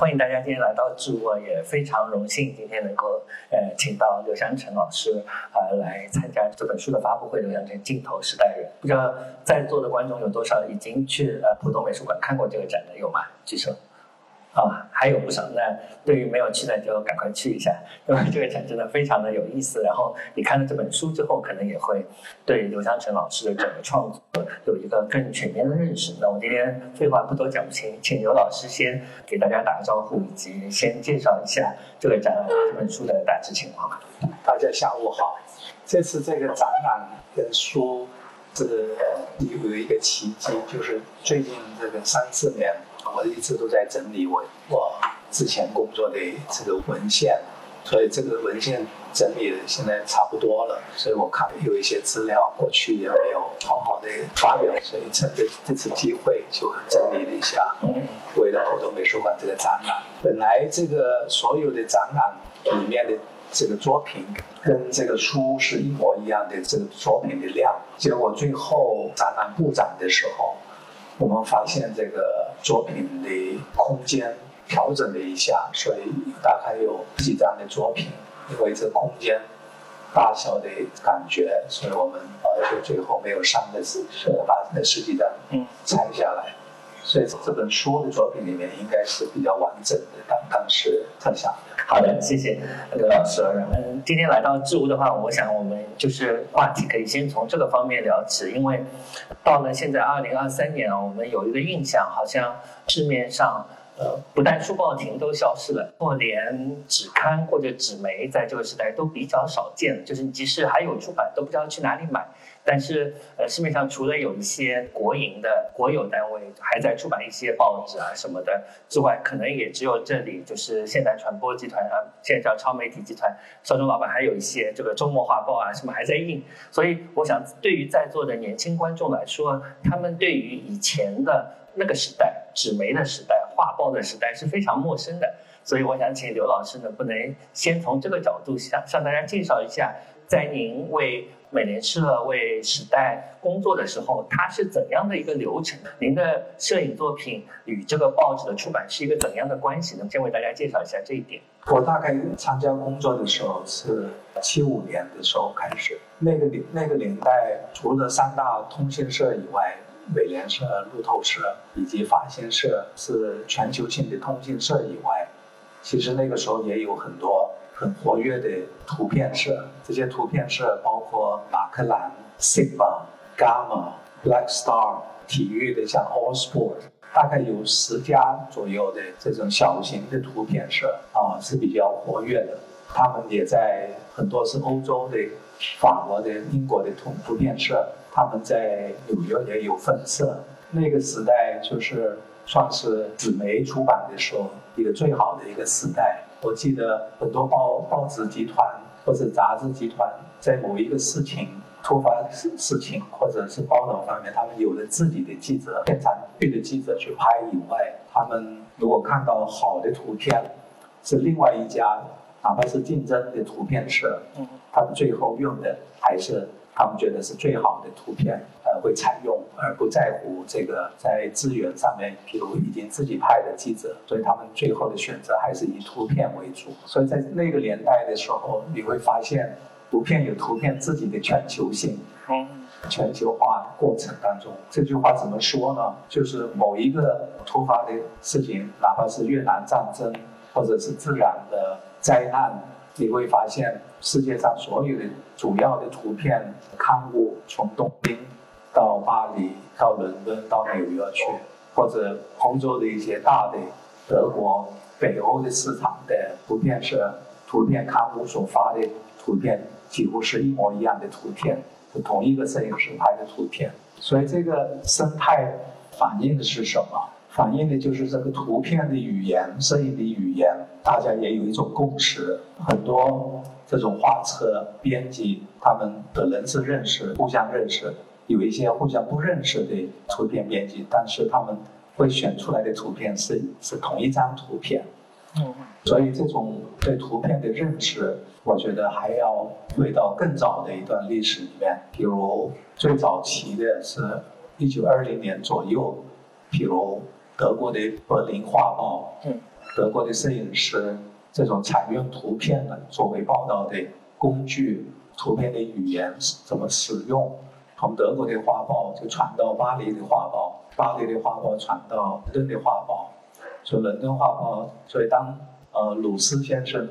欢迎大家今天来到智沃，也非常荣幸今天能够呃请到刘山成老师呃来参加这本书的发布会。刘山成镜头时代人，不知道在座的观众有多少已经去呃浦东美术馆看过这个展的？有吗？举手。啊，还有不少。那对于没有去的，就赶快去一下，因为这个展真的非常的有意思。然后你看了这本书之后，可能也会对刘湘成老师的整个创作有一个更全面的认识。那我今天废话不多讲，请请刘老师先给大家打个招呼，以及先介绍一下这个展览这本书的大致情况吧。大家下午好，这次这个展览跟书是有一个奇迹，就是最近这个三四年。我一直都在整理我我之前工作的这个文献，所以这个文献整理的现在差不多了。所以我看有一些资料过去也没有好好的发表，所以趁着这次机会就整理了一下，为了浦东美术馆这个展览。本来这个所有的展览里面的这个作品跟这个书是一模一样的，这个作品的量，结果最后展览布展的时候。我们发现这个作品的空间调整了一下，所以大概有几张的作品，因为这空间大小的感觉，所以我们呃就最后没有删的是把那十几张拆下来。所以这本书的作品里面应该是比较完整的，当当时特想。好的，谢谢刘老师。嗯，今天来到智屋的话，我想我们就是话题可以先从这个方面聊起，因为到了现在二零二三年啊，我们有一个印象，好像市面上呃，不但书报亭都消失了，或连纸刊或者纸媒在这个时代都比较少见，就是即使还有出版，都不知道去哪里买。但是，呃，市面上除了有一些国营的国有单位还在出版一些报纸啊什么的之外，可能也只有这里就是现代传播集团啊，现在叫超媒体集团，邵忠老板还有一些这个周末画报啊什么还在印。所以，我想对于在座的年轻观众来说，他们对于以前的那个时代纸媒的时代、画报的时代是非常陌生的。所以，我想请刘老师呢，不能先从这个角度向向大家介绍一下，在您为。美联社为时代工作的时候，它是怎样的一个流程？您的摄影作品与这个报纸的出版是一个怎样的关系呢？先为大家介绍一下这一点。我大概参加工作的时候是七五年的时候开始，那个年那个年代，除了三大通讯社以外，美联社、路透社以及法新社是全球性的通讯社以外，其实那个时候也有很多。很活跃的图片社，这些图片社包括马克兰、Sigma、Gamma、Black Star，体育的像 All Sport，大概有十家左右的这种小型的图片社啊是比较活跃的。他们也在很多是欧洲的、法国的、英国的图图片社，他们在纽约也有分社。那个时代就是算是纸媒出版的时候一个最好的一个时代。我记得很多报报纸集团或者杂志集团在某一个事情突发事事情或者是报道方面，他们有了自己的记者，现场去的记者去拍以外，他们如果看到好的图片，是另外一家哪怕是竞争的图片社，他们最后用的还是他们觉得是最好的图片。会采用而不在乎这个在资源上面，比如已经自己派的记者，所以他们最后的选择还是以图片为主。所以在那个年代的时候，你会发现图片有图片自己的全球性，嗯，全球化过程当中，这句话怎么说呢？就是某一个突发的事情，哪怕是越南战争或者是自然的灾难，你会发现世界上所有的主要的图片刊物从东京。到巴黎、到伦敦、到纽约去，或者欧洲的一些大的德国、北欧的市场的图片社、图片刊物所发的图片，几乎是一模一样的图片，是同一个摄影师拍的图片。所以这个生态反映的是什么？反映的就是这个图片的语言、摄影的语言，大家也有一种共识。很多这种画册编辑，他们的人是认识、互相认识。有一些互相不认识的图片编辑，但是他们会选出来的图片是是同一张图片，嗯，所以这种对图片的认识，我觉得还要回到更早的一段历史里面，比如最早期的是一九二零年左右，比如德国的《柏林画报》，嗯，德国的摄影师这种采用图片的作为报道的工具，图片的语言怎么使用，从德国的画报就传到巴黎的画报，巴黎的画报传到伦敦的画报，所以伦敦画报，所以当呃鲁斯先生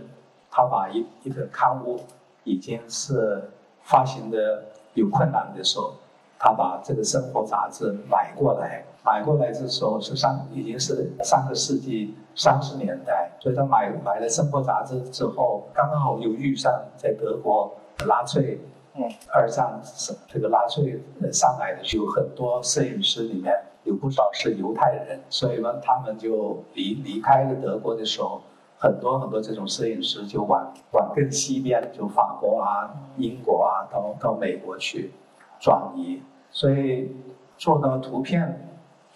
他把一一本刊物已经是发行的有困难的时候，他把这个生活杂志买过来。买过来的时候是上已经是上个世纪三十年代，所以他买买了生活杂志之后，刚好又遇上在德国纳粹，嗯，二战这个纳粹上来的时候，很多摄影师里面有不少是犹太人，所以呢，他们就离离开了德国的时候，很多很多这种摄影师就往往更西边，就法国啊、英国啊，到到美国去转移，所以做到图片。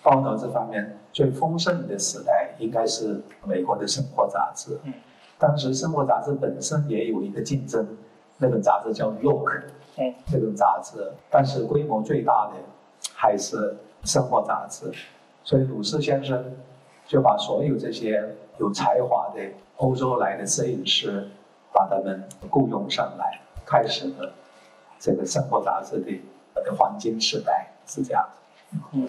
报道这方面最丰盛的时代应该是美国的生活杂志。嗯，当时生活杂志本身也有一个竞争，那本杂志叫《Look》。嗯，这本杂志，但是规模最大的还是生活杂志。所以鲁斯先生就把所有这些有才华的欧洲来的摄影师，把他们雇佣上来，开始了这个生活杂志的黄金时代，是这样子。嗯。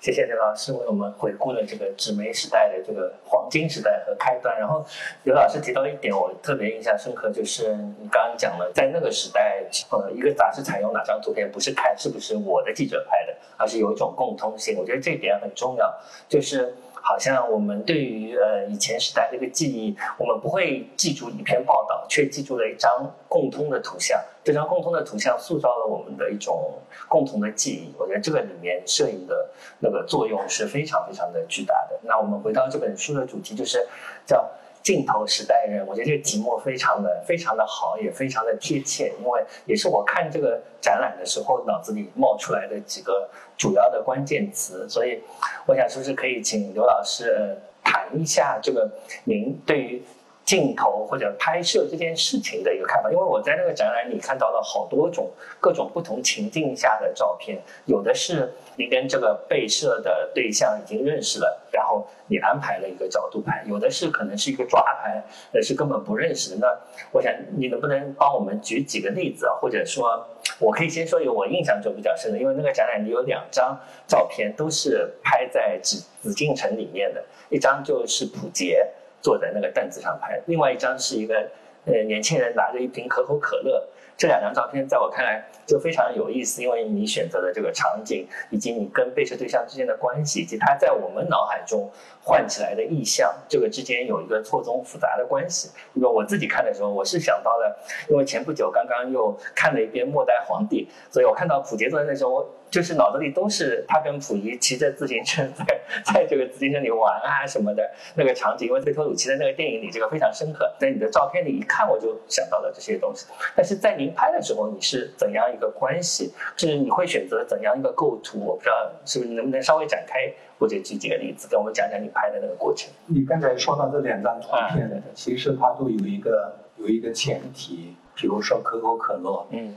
谢谢刘老师为我们回顾了这个纸媒时代的这个黄金时代和开端。然后刘老师提到一点，我特别印象深刻，就是你刚刚讲了，在那个时代，呃，一个杂志采用哪张图片，不是看是不是我的记者拍的，而是有一种共通性。我觉得这一点很重要，就是。好像我们对于呃以前时代这个记忆，我们不会记住一篇报道，却记住了一张共通的图像。这张共通的图像塑造了我们的一种共同的记忆。我觉得这个里面摄影的那个作用是非常非常的巨大的。那我们回到这本书的主题，就是叫。镜头时代人，我觉得这个题目非常的非常的好，也非常的贴切，因为也是我看这个展览的时候脑子里冒出来的几个主要的关键词，所以我想是不是可以请刘老师谈一下这个您对于。镜头或者拍摄这件事情的一个看法，因为我在那个展览里看到了好多种各种不同情境下的照片，有的是你跟这个被摄的对象已经认识了，然后你安排了一个角度拍；有的是可能是一个抓拍，呃，是根本不认识的。那我想你能不能帮我们举几个例子，或者说我可以先说一个我印象中比较深的，因为那个展览里有两张照片都是拍在紫紫禁城里面的，一张就是普杰。坐在那个凳子上拍，另外一张是一个呃年轻人拿着一瓶可口可乐。这两张照片在我看来就非常有意思，因为你选择的这个场景，以及你跟被摄对象之间的关系，以及他在我们脑海中唤起来的意象，这个之间有一个错综复杂的关系。如果我自己看的时候，我是想到了，因为前不久刚刚又看了一遍《末代皇帝》，所以我看到普杰坐在那时候。我就是脑子里都是他跟溥仪骑着自行车在在这个自行车里玩啊什么的那个场景，因为贝托鲁奇的那个电影里这个非常深刻，在你的照片里一看我就想到了这些东西。但是在您拍的时候，你是怎样一个关系？就是你会选择怎样一个构图？我不知道是不是能不能稍微展开或者举几个例子，跟我们讲讲你拍的那个过程。你刚才说到这两张图片，其实它都有一个有一个前提，比如说可口可乐，嗯。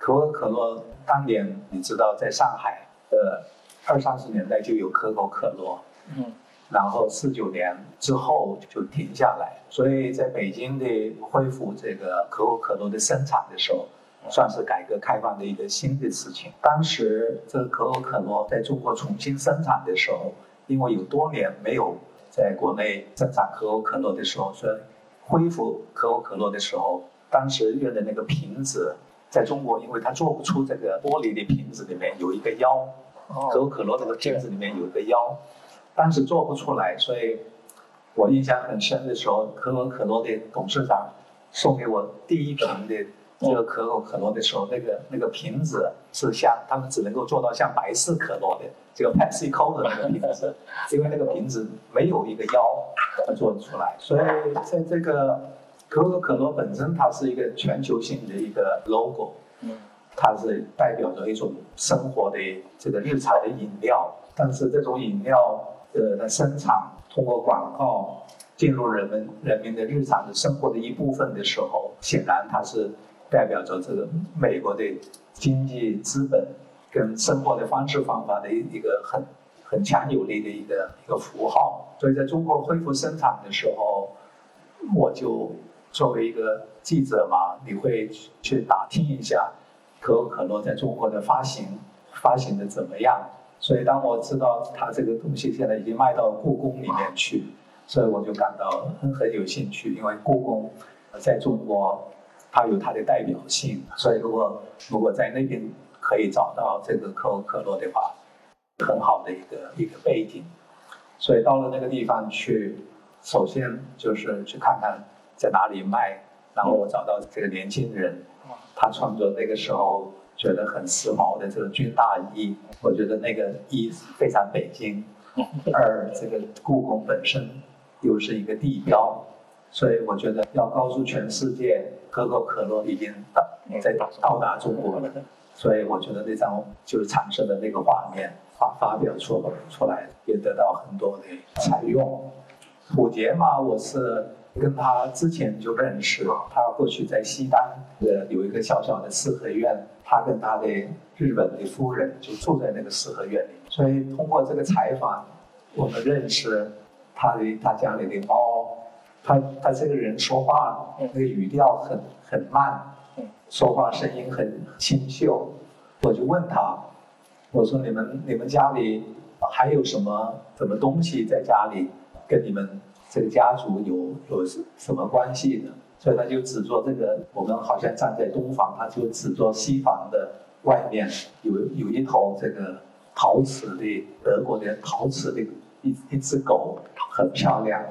可口可乐当年你知道，在上海的二三十年代就有可口可乐，嗯，然后四九年之后就停下来，所以在北京的恢复这个可口可乐的生产的时候，算是改革开放的一个新的事情。当时这可口可乐在中国重新生产的时候，因为有多年没有在国内生产可口可乐的时候，所以恢复可口可乐的时候，当时用的那个瓶子。在中国，因为它做不出这个玻璃的瓶子里面有一个腰，可口可乐这个瓶子里面有一个腰，当时做不出来，所以我印象很深的时候，可口可乐的董事长送给我第一瓶的这个可口可乐的时候，那个那个瓶子是像他们只能够做到像百事可乐的这个 PepsiCo 的那个瓶子，因为那个瓶子没有一个腰做得出来，所以在这个。可口可乐本身它是一个全球性的一个 logo，嗯，它是代表着一种生活的这个日常的饮料。但是这种饮料的生产通过广告进入人们人民的日常的生活的一部分的时候，显然它是代表着这个美国的经济资本跟生活的方式方法的一一个很很强有力的一个一个符号。所以在中国恢复生产的时候，我就作为一个记者嘛，你会去打听一下可口可乐在中国的发行发行的怎么样。所以当我知道它这个东西现在已经卖到故宫里面去，所以我就感到很很有兴趣，因为故宫在中国它有它的代表性，所以如果如果在那边可以找到这个可口可乐的话，很好的一个一个背景。所以到了那个地方去，首先就是去看看在哪里卖，然后我找到这个年轻人，他穿着那个时候。觉得很时髦的这个军大衣，我觉得那个一非常北京，二这个故宫本身又是一个地标，所以我觉得要告诉全世界可口可乐已经到在到达中国了，所以我觉得那张就是产生的那个画面发发表出出来，也得到很多的采用。普杰嘛，我是。跟他之前就认识，他过去在西单呃有一个小小的四合院，他跟他的日本的夫人就住在那个四合院里，所以通过这个采访，我们认识他的他家里的猫，他他这个人说话那个语调很很慢，说话声音很清秀，我就问他，我说你们你们家里还有什么什么东西在家里跟你们？这个家族有有什么关系呢？所以他就指着这个，我们好像站在东房，他就指着西房的外面有有一头这个陶瓷的德国的陶瓷的一一只狗，很漂亮，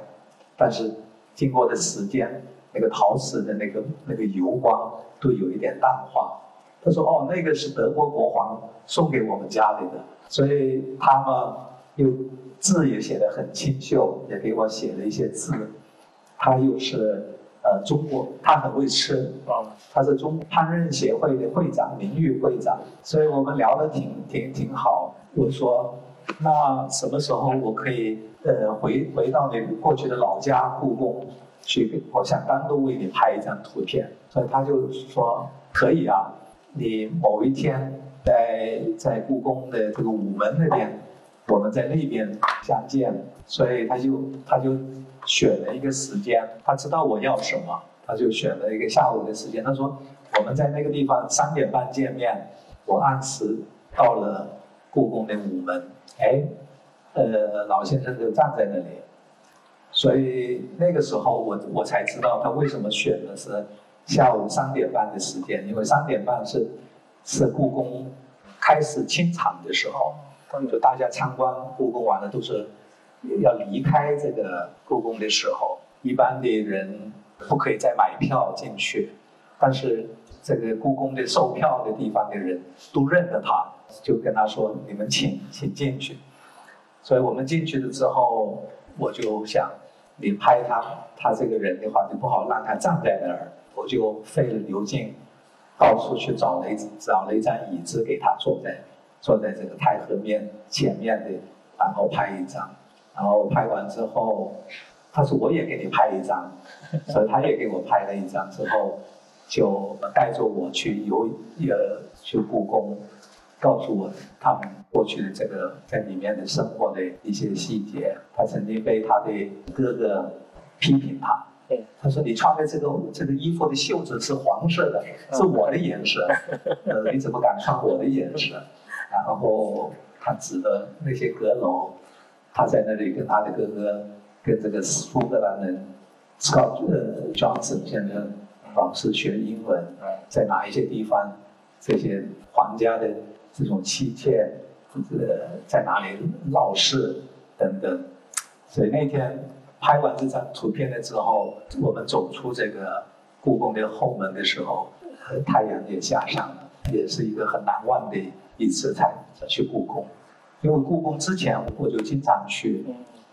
但是经过的时间，那个陶瓷的那个那个油光都有一点淡化。他说：“哦，那个是德国国皇送给我们家里的。”所以他们又。字也写得很清秀，也给我写了一些字。他又是呃中国，他很会吃，他是中烹饪协会的会长，名誉会长，所以我们聊得挺挺挺好。我说，那什么时候我可以呃回回到你过去的老家故宫去？我想单独为你拍一张图片。所以他就说可以啊，你某一天在在故宫的这个午门那边。我们在那边相见，所以他就他就选了一个时间，他知道我要什么，他就选了一个下午的时间。他说我们在那个地方三点半见面，我按时到了故宫的午门，哎，呃，老先生就站在那里，所以那个时候我我才知道他为什么选的是下午三点半的时间，因为三点半是是故宫开始清场的时候。就大家参观故宫完了，都是要离开这个故宫的时候，一般的人不可以再买票进去。但是这个故宫的售票的地方的人都认得他，就跟他说：“你们请，请进去。”所以我们进去了之后，我就想，你拍他，他这个人的话就不好让他站在那儿，我就费了牛劲，到处去找了一找了一张椅子给他坐在。坐在这个太和面前面的，然后拍一张，然后拍完之后，他说我也给你拍一张，所以他也给我拍了一张之后，就带着我去游呃去故宫，告诉我他们过去的这个在里面的生活的一些细节。他曾经被他的哥哥批评他，他说你穿的这个这个衣服的袖子是黄色的，是我的颜色，呃你怎么敢穿我的颜色？然后他指的那些阁楼，他在那里跟他的哥哥，跟这个苏格兰人，Scott 呃 Johnson 先生，老师学英文，在哪一些地方，这些皇家的这种妻妾，呃在哪里闹事等等。所以那天拍完这张图片了之后，我们走出这个故宫的后门的时候，太阳也下山了，也是一个很难忘的。一次才去故宫，因为故宫之前我就经常去，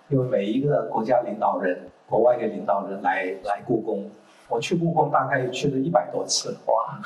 因为每一个国家领导人、国外的领导人来来故宫，我去故宫大概去了一百多次。哇！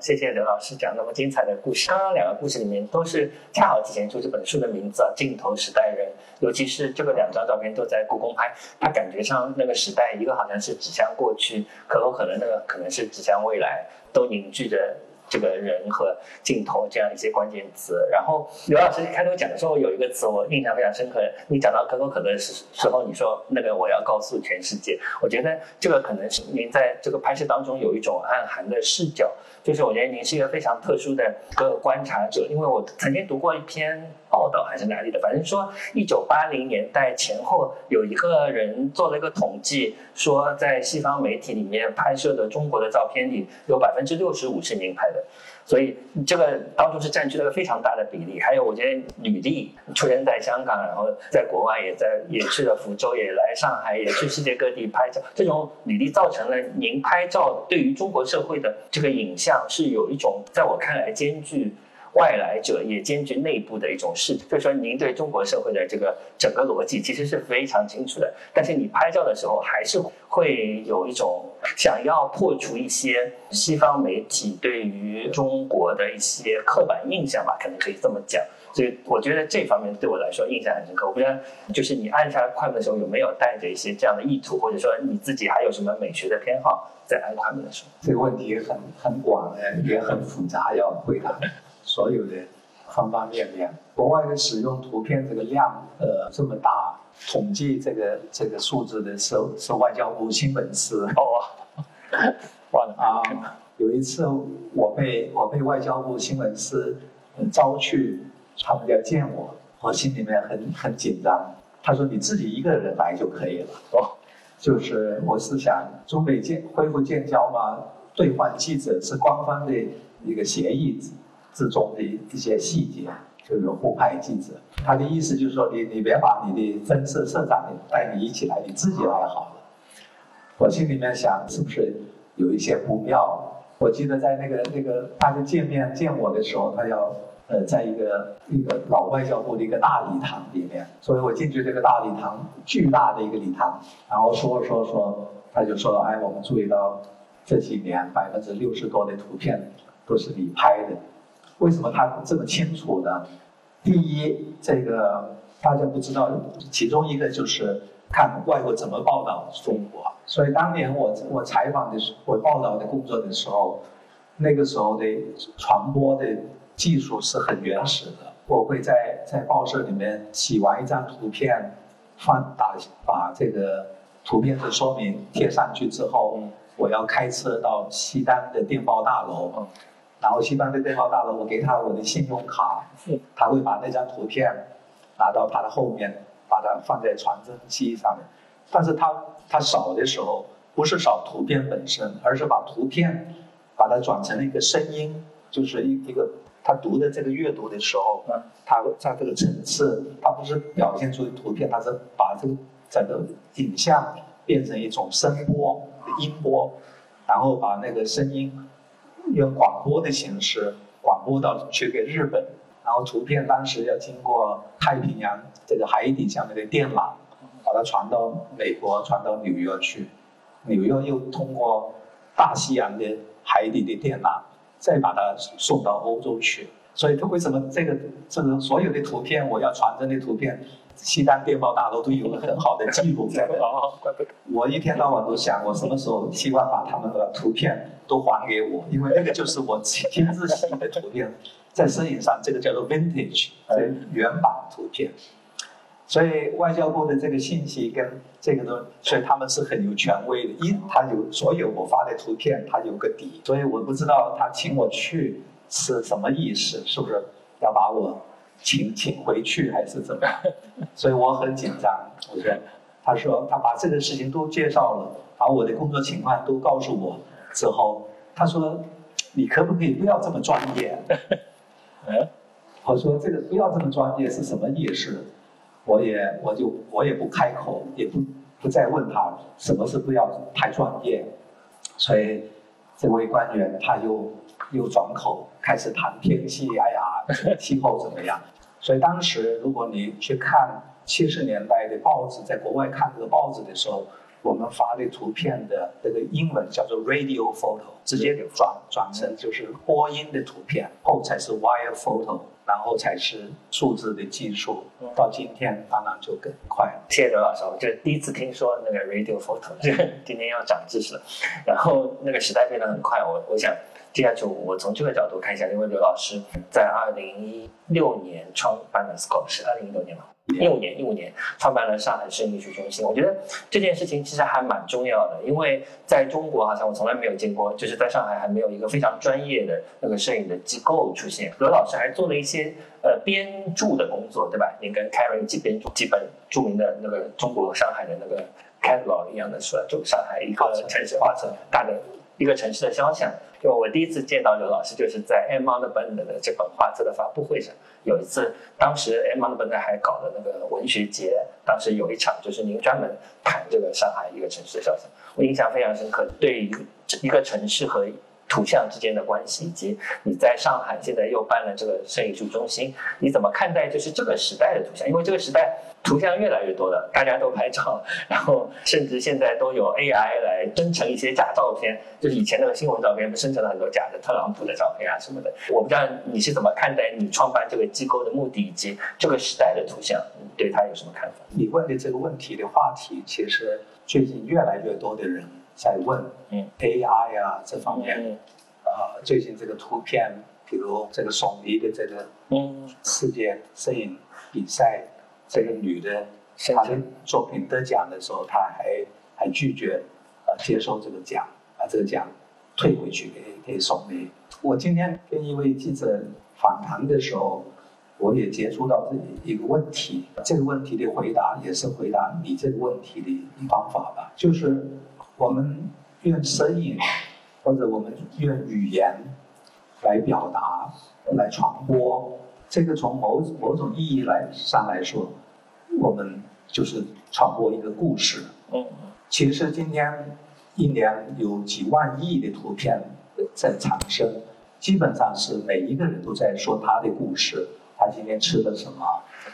谢谢刘老师讲那么精彩的故事。刚刚两个故事里面都是恰好体现出这本书的名字啊《镜头时代人》，尤其是这个两张照片都在故宫拍，它感觉上那个时代，一个好像是指向过去，可口可乐那个可能是指向未来，都凝聚着。这个人和镜头这样一些关键词。然后刘老师开头讲的时候有一个词我印象非常深刻，你讲到可口可乐时时候，你说那个我要告诉全世界，我觉得这个可能是您在这个拍摄当中有一种暗含的视角。就是我觉得您是一个非常特殊的一个观察者，因为我曾经读过一篇报道还是哪里的，反正说一九八零年代前后有一个人做了一个统计，说在西方媒体里面拍摄的中国的照片里有百分之六十五是您拍的。所以这个当初是占据了一个非常大的比例。还有，我觉得女帝出生在香港，然后在国外也在也去了福州，也来上海，也去世界各地拍照。这种女帝造成了您拍照对于中国社会的这个影像是有一种，在我看来兼具。外来者也兼具内部的一种视，就是说您对中国社会的这个整个逻辑其实是非常清楚的，但是你拍照的时候还是会有一种想要破除一些西方媒体对于中国的一些刻板印象吧，可能可以这么讲。所以我觉得这方面对我来说印象很深刻。我不知道，就是你按下快门的时候有没有带着一些这样的意图，或者说你自己还有什么美学的偏好在按快门的时候？这个问题很很广哎，也很复杂，要回答。所有的方方面面，国外的使用图片这个量，呃，这么大，统计这个这个数字的是是外交部新闻司哦，忘了啊。有一次我被我被外交部新闻司招去他们要见我，我心里面很很紧张。他说你自己一个人来就可以了哦，就是我是想中美建恢复建交嘛，兑换记者是官方的一个协议。之中的一些细节，就是互拍记者。他的意思就是说，你你别把你的分社社长带你一起来，你自己来好了。我心里面想，是不是有一些不妙？我记得在那个那个大家见面见我的时候，他要呃在一个一个老外交部的一个大礼堂里面，所以我进去这个大礼堂，巨大的一个礼堂，然后说说说，他就说，哎，我们注意到这几年百分之六十多的图片都是你拍的。为什么他这么清楚呢？第一，这个大家不知道，其中一个就是看外国怎么报道中国。所以当年我我采访的时，我报道的工作的时候，那个时候的传播的技术是很原始的。我会在在报社里面洗完一张图片，放打把这个图片的说明贴上去之后，我要开车到西单的电报大楼。然后西单的电话大楼，我给他我的信用卡，他会把那张图片拿到他的后面，把它放在传真机上面。但是他他扫的时候，不是扫图片本身，而是把图片把它转成了一个声音，就是一一个他读的这个阅读的时候，他在这个层次，他不是表现出图片，他是把这个整个影像变成一种声波、音波，然后把那个声音。用广播的形式广播到去给日本，然后图片当时要经过太平洋这个海底下面的电缆，把它传到美国，传到纽约去，纽约又通过大西洋的海底的电缆，再把它送到欧洲去。所以，他为什么这个这个所有的图片我要传真的图片，西单电报大楼都有了很好的记录在。我一天到晚都想，我什么时候希望把他们的图片都还给我，因为那个就是我亲自洗的图片，在摄影上这个叫做 vintage，原版图片。所以外交部的这个信息跟这个都，所以他们是很有权威的。一，他有所有我发的图片，他有个底，所以我不知道他请我去。是什么意思？是不是要把我请请回去，还是怎么样？所以我很紧张。我说，他说他把这个事情都介绍了，把我的工作情况都告诉我之后，他说，你可不可以不要这么专业？嗯，我说这个不要这么专业是什么意思？我也我就我也不开口，也不不再问他什么是不要太专业。所以这位官员他又。又转口开始谈天气，哎呀，气候怎么样？所以当时如果你去看七十年代的报纸，在国外看这个报纸的时候，我们发的图片的这个英文叫做 radio photo，直接转转成就是播音的图片，后才是 wire photo，然后才是数字的技术。到今天当然就更快了。谢谢刘老师，我就第一次听说那个 radio photo，今天要长知识。然后那个时代变得很快，我我想。接下去我从这个角度看一下，因为刘老师在二零一六年创办了 Score，是二零一六年吗？一五年，一五年创办了上海摄影艺术中心。我觉得这件事情其实还蛮重要的，因为在中国好像我从来没有见过，就是在上海还没有一个非常专业的那个摄影的机构出现。刘老师还做了一些呃编著的工作，对吧？您跟 Karen 一起编著几本著名的那个中国上海的那个 catalog 一样的书，就上海一个城市画册大的一个城市的肖像。就我第一次见到刘老师，就是在 M on the Band 的这本画册的发布会上。有一次，当时 M on the Band 还搞的那个文学节，当时有一场就是您专门谈这个上海一个城市的肖像，我印象非常深刻。对于一个城市和图像之间的关系，以及你在上海现在又办了这个摄影艺术中心，你怎么看待就是这个时代的图像？因为这个时代。图像越来越多了，大家都拍照，然后甚至现在都有 AI 来生成一些假照片，就是以前那个新闻照片，不生成了很多假的特朗普的照片啊什么的。我不知道你是怎么看待你创办这个机构的目的以及这个时代的图像，你对他有什么看法？你问的这个问题的话题，其实最近越来越多的人在问，嗯，AI 啊这方面，啊，最近这个图片，比如这个索尼的这个，嗯，世界摄影比赛。这个女的，她的作品得奖的时候，她还还拒绝，呃，接受这个奖，把这个奖退回去给给索尼。我今天跟一位记者访谈的时候，我也接触到这一个问题。这个问题的回答也是回答你这个问题的一方法吧，就是我们用声音或者我们用语言来表达、来传播。这个从某某种意义来上来说，我们就是传播一个故事。嗯，其实今天一年有几万亿的图片在产生，基本上是每一个人都在说他的故事。他今天吃了什么？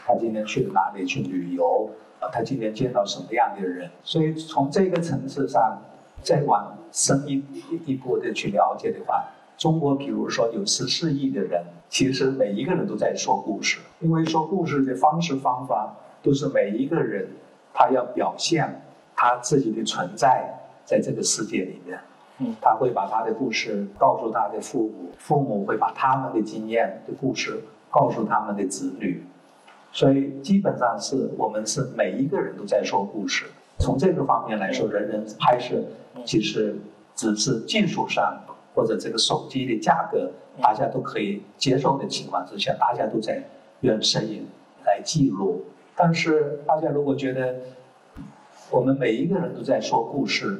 他今天去了哪里去旅游？啊，他今天见到什么样的人？所以从这个层次上，再往深一一步的去了解的话。中国，比如说有十四亿的人，其实每一个人都在说故事，因为说故事的方式方法都是每一个人他要表现他自己的存在在这个世界里面。嗯，他会把他的故事告诉他的父母，父母会把他们的经验的故事告诉他们的子女，所以基本上是我们是每一个人都在说故事。从这个方面来说，人人拍摄其实只是技术上。或者这个手机的价格，大家都可以接受的情况之下，大家都在用摄影来记录。但是大家如果觉得我们每一个人都在说故事，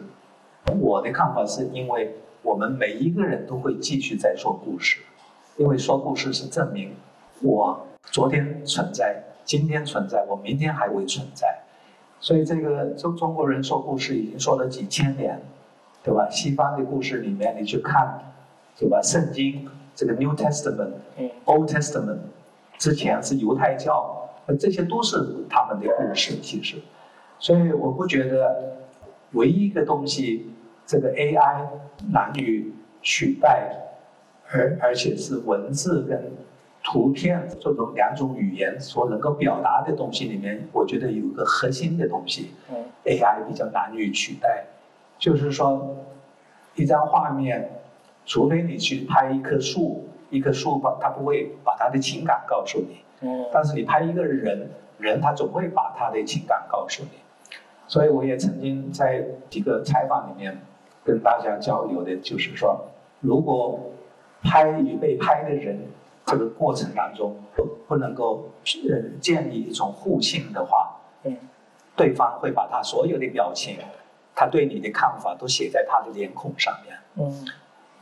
我的看法是因为我们每一个人都会继续在说故事，因为说故事是证明我昨天存在，今天存在，我明天还会存在。所以这个中中国人说故事已经说了几千年。对吧？西方的故事里面，你去看，对吧？圣经这个 New Testament、Old Testament 之前是犹太教，这些都是他们的故事。其实，所以我不觉得唯一一个东西，这个 AI 难以取代，而而且是文字跟图片这种两种语言所能够表达的东西里面，我觉得有个核心的东西，AI 比较难以取代。就是说，一张画面，除非你去拍一棵树，一棵树吧它不会把它的情感告诉你。嗯。但是你拍一个人，人他总会把他的情感告诉你。所以我也曾经在几个采访里面跟大家交流的，就是说，如果拍与被拍的人这个过程当中不不能够呃建立一种互信的话，嗯，对方会把他所有的表情。他对你的看法都写在他的脸孔上面。嗯，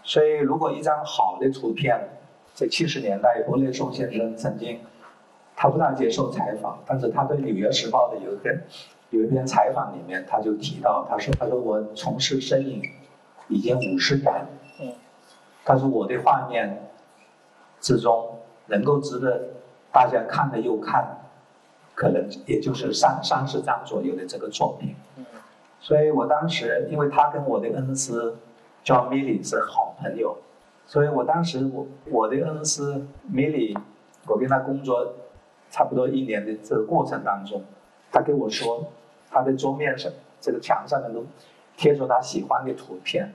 所以如果一张好的图片，在七十年代，伯列松先生曾经，他不大接受采访，但是他对《纽约时报》的有一篇有一篇采访里面，他就提到，他说：“他说我从事摄影已经五十年，嗯，他说我的画面之中能够值得大家看了又看，可能也就是三三十张左右的这个作品。”嗯所以我当时，因为他跟我的恩师 John Milly 是好朋友，所以我当时我我的恩师 Milly，我跟他工作差不多一年的这个过程当中，他跟我说，他的桌面上这个墙上面都贴着他喜欢的图片，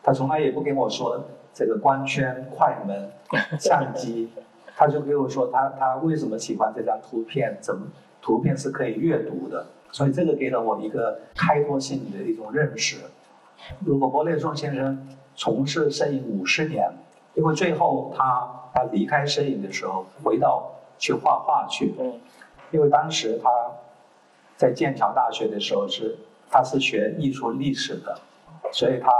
他从来也不跟我说这个光圈、快门、相机，他就给我说他他为什么喜欢这张图片，怎么图片是可以阅读的，所以这个给了我一个开拓性的一种认识。如果伯列松先生从事摄影五十年，因为最后他他离开摄影的时候，回到去画画去，嗯，因为当时他在剑桥大学的时候是他是学艺术历史的，所以他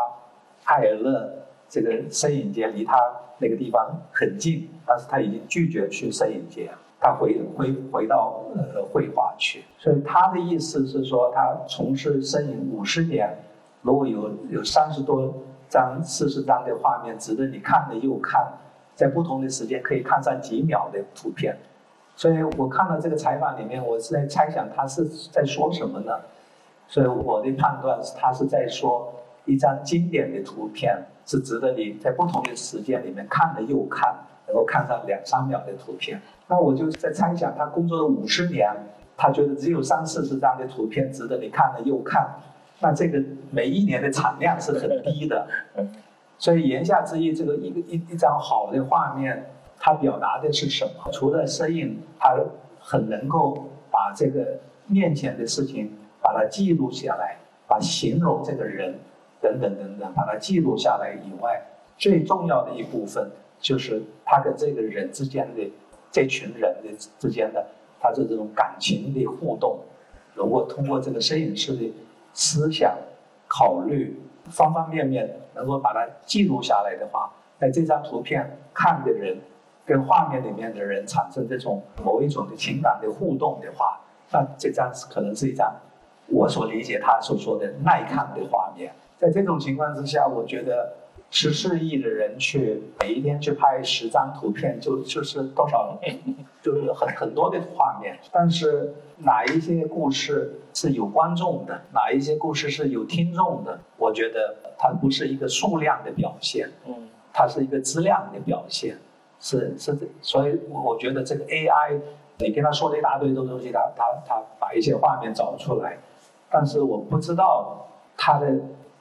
爱尔勒这个摄影节离他那个地方很近，但是他已经拒绝去摄影节，他回回回到呃绘画去，所以他的意思是说他从事摄影五十年，如果有有三十多张、四十张的画面值得你看了又看，在不同的时间可以看上几秒的图片。所以我看到这个采访里面，我是在猜想他是在说什么呢？所以我的判断是，他是在说一张经典的图片是值得你在不同的时间里面看了又看，能够看上两三秒的图片。那我就在猜想，他工作了五十年，他觉得只有三四十张的图片值得你看了又看，那这个每一年的产量是很低的。所以言下之意，这个一个一一张好的画面。它表达的是什么？除了摄影，它很能够把这个面前的事情把它记录下来，把形容这个人等等等等把它记录下来以外，最重要的一部分就是他跟这个人之间的这群人的之间的他的这种感情的互动。如果通过这个摄影师的思想考虑方方面面能够把它记录下来的话，在这张图片看的人。跟画面里面的人产生这种某一种的情感的互动的话，那这张可能是一张我所理解他所说的耐看的画面。在这种情况之下，我觉得十四亿的人去每一天去拍十张图片，就就是多少，就是很很多的画面。但是哪一些故事是有观众的，哪一些故事是有听众的，我觉得它不是一个数量的表现，嗯，它是一个质量的表现。是是这，所以我觉得这个 AI，你跟他说了一大堆的东西，他他他把一些画面找出来，但是我不知道他的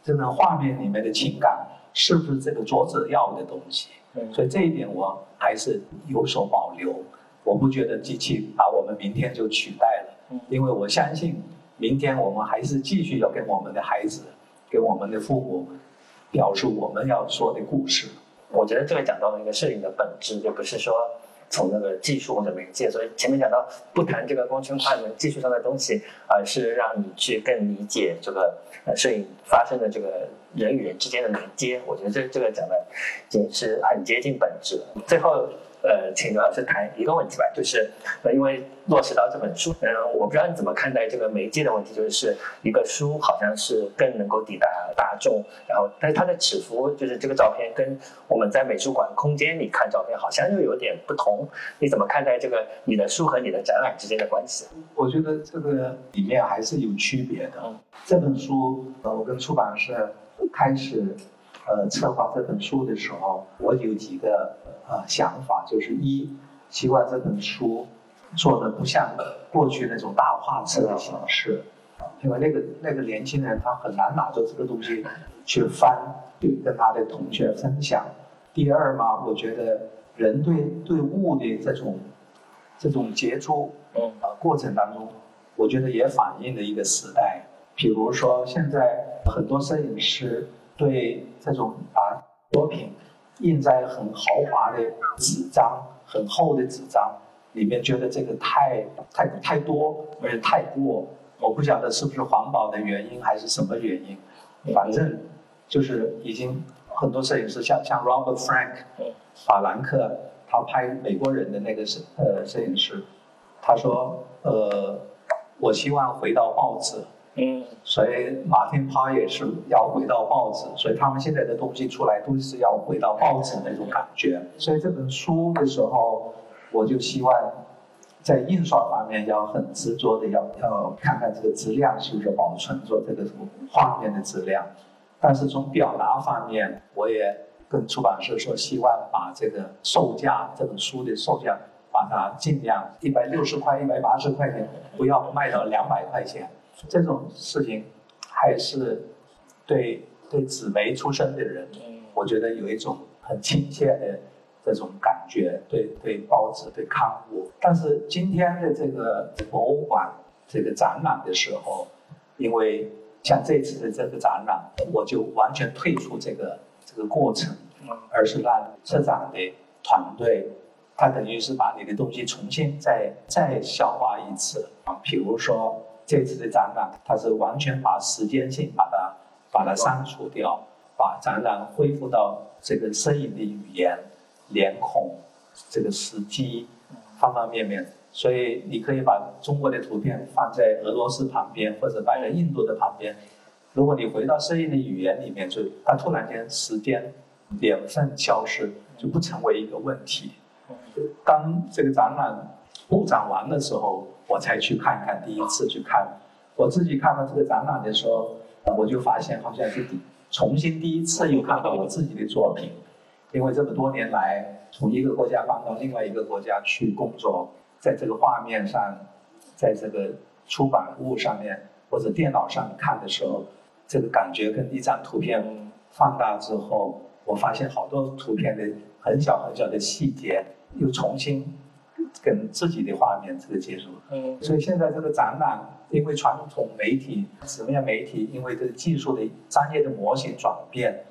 这个画面里面的情感是不是这个作者要的东西，所以这一点我还是有所保留。我不觉得机器把我们明天就取代了，因为我相信明天我们还是继续要跟我们的孩子、跟我们的父母表述我们要说的故事。我觉得这个讲到了一个摄影的本质，就不是说从那个技术或者媒介。所以前面讲到不谈这个光圈、快门技术上的东西，而是让你去更理解这个呃摄影发生的这个人与人之间的连接。我觉得这这个讲的已经是很接近本质。最后。呃，请刘老师谈一个问题吧，就是呃，因为落实到这本书，嗯，我不知道你怎么看待这个媒介的问题，就是一个书好像是更能够抵达大众，然后但是它的尺幅，就是这个照片跟我们在美术馆空间里看照片好像又有点不同，你怎么看待这个你的书和你的展览之间的关系？我觉得这个里面还是有区别的。这本书，呃，我跟出版社开始呃策划这本书的时候，我有几个。呃，想法就是一，希望这本书做的不像过去那种大画册的形式，因为那个那个年轻人他很难拿着这个东西去翻，去跟他的同学分享。第二嘛，我觉得人对对物的这种这种接触，呃过程当中，我觉得也反映了一个时代。比如说现在很多摄影师对这种把作品。印在很豪华的纸张、很厚的纸张里面，觉得这个太太太多，而且太过。我不晓得是不是环保的原因，还是什么原因。反正就是已经很多摄影师，像像 Robert Frank，法兰克，他拍美国人的那个摄呃摄影师，他说呃，我希望回到报纸。嗯，所以马天趴也是要回到报纸，所以他们现在的东西出来都是要回到报纸那种感觉。所以这本书的时候，我就希望在印刷方面要很执着的要要看看这个质量是不是保存着这个画面的质量。但是从表达方面，我也跟出版社说，希望把这个售价，这本书的售价，把它尽量一百六十块、一百八十块钱，不要卖到两百块钱。这种事情，还是对对紫薇出身的人，我觉得有一种很亲切的这种感觉，对对报纸、对刊物。但是今天的这个博物馆这个展览的时候，因为像这次的这个展览，我就完全退出这个这个过程，而是让策展的团队，他等于是把你的东西重新再再消化一次啊。比如说这次的展览，它是完全把时间性把它把它删除掉，把展览恢复到这个摄影的语言、脸孔、这个时机方方面面。所以你可以把中国的图片放在俄罗斯旁边，或者摆在印度的旁边。如果你回到摄影的语言里面去，它突然间时间、年份消失，就不成为一个问题。当这个展览布展完的时候，我才去看看，第一次去看。我自己看到这个展览的时候，我就发现好像是重新第一次又看到我自己的作品，因为这么多年来从一个国家搬到另外一个国家去工作。在这个画面上，在这个出版物上面或者电脑上看的时候，这个感觉跟一张图片放大之后，我发现好多图片的很小很小的细节又重新跟自己的画面这个接触。嗯。所以现在这个展览，因为传统媒体、纸面媒体，因为这个技术的专业的模型转变，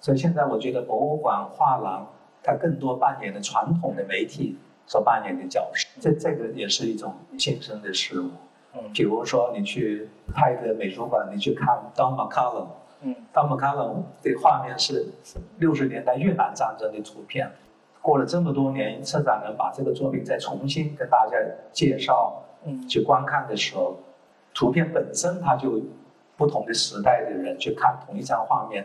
所以现在我觉得博物馆、画廊它更多扮演了传统的媒体。所扮演的角色，这这个也是一种新生的事物。嗯，比如说你去拍个美术馆，你去看 Don McCullum，嗯，Don McCullum 的画面是六十年代越南战争的图片。过了这么多年，策展人把这个作品再重新跟大家介绍，嗯，去观看的时候，图片本身它就不同的时代的人去看同一张画面，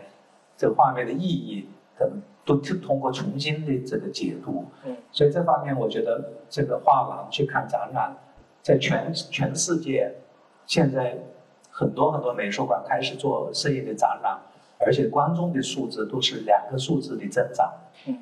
这个画面的意义等。都通过重新的这个解读，嗯，所以这方面我觉得这个画廊去看展览，在全全世界，现在很多很多美术馆开始做摄影的展览，而且观众的素质都是两个数字的增长，嗯，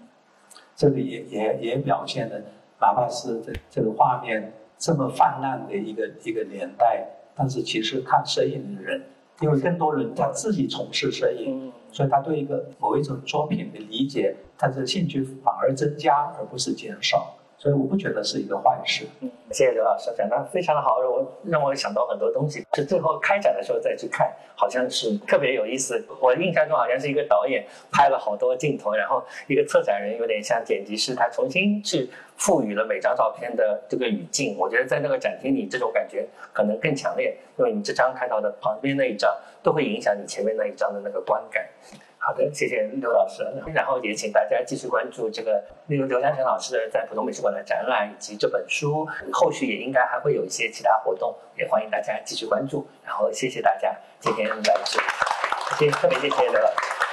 这个也也也表现了，哪怕是这这个画面这么泛滥的一个一个年代，但是其实看摄影的人。因为更多人他自己从事摄影，所以他对一个某一种作品的理解，他的兴趣反而增加，而不是减少。所以我不觉得是一个坏事。嗯，谢谢刘老师讲的非常的好，我让我想到很多东西。是最后开展的时候再去看，好像是特别有意思。我印象中好像是一个导演拍了好多镜头，然后一个策展人有点像剪辑师，他重新去赋予了每张照片的这个语境。我觉得在那个展厅里，这种感觉可能更强烈，因为你这张看到的旁边那一张都会影响你前面那一张的那个观感。好的，谢谢刘老师。然后也请大家继续关注这个例如刘嘉诚老师的在浦东美术馆的展览以及这本书，后续也应该还会有一些其他活动，也欢迎大家继续关注。然后谢谢大家今天来这，谢谢特别谢谢刘老师。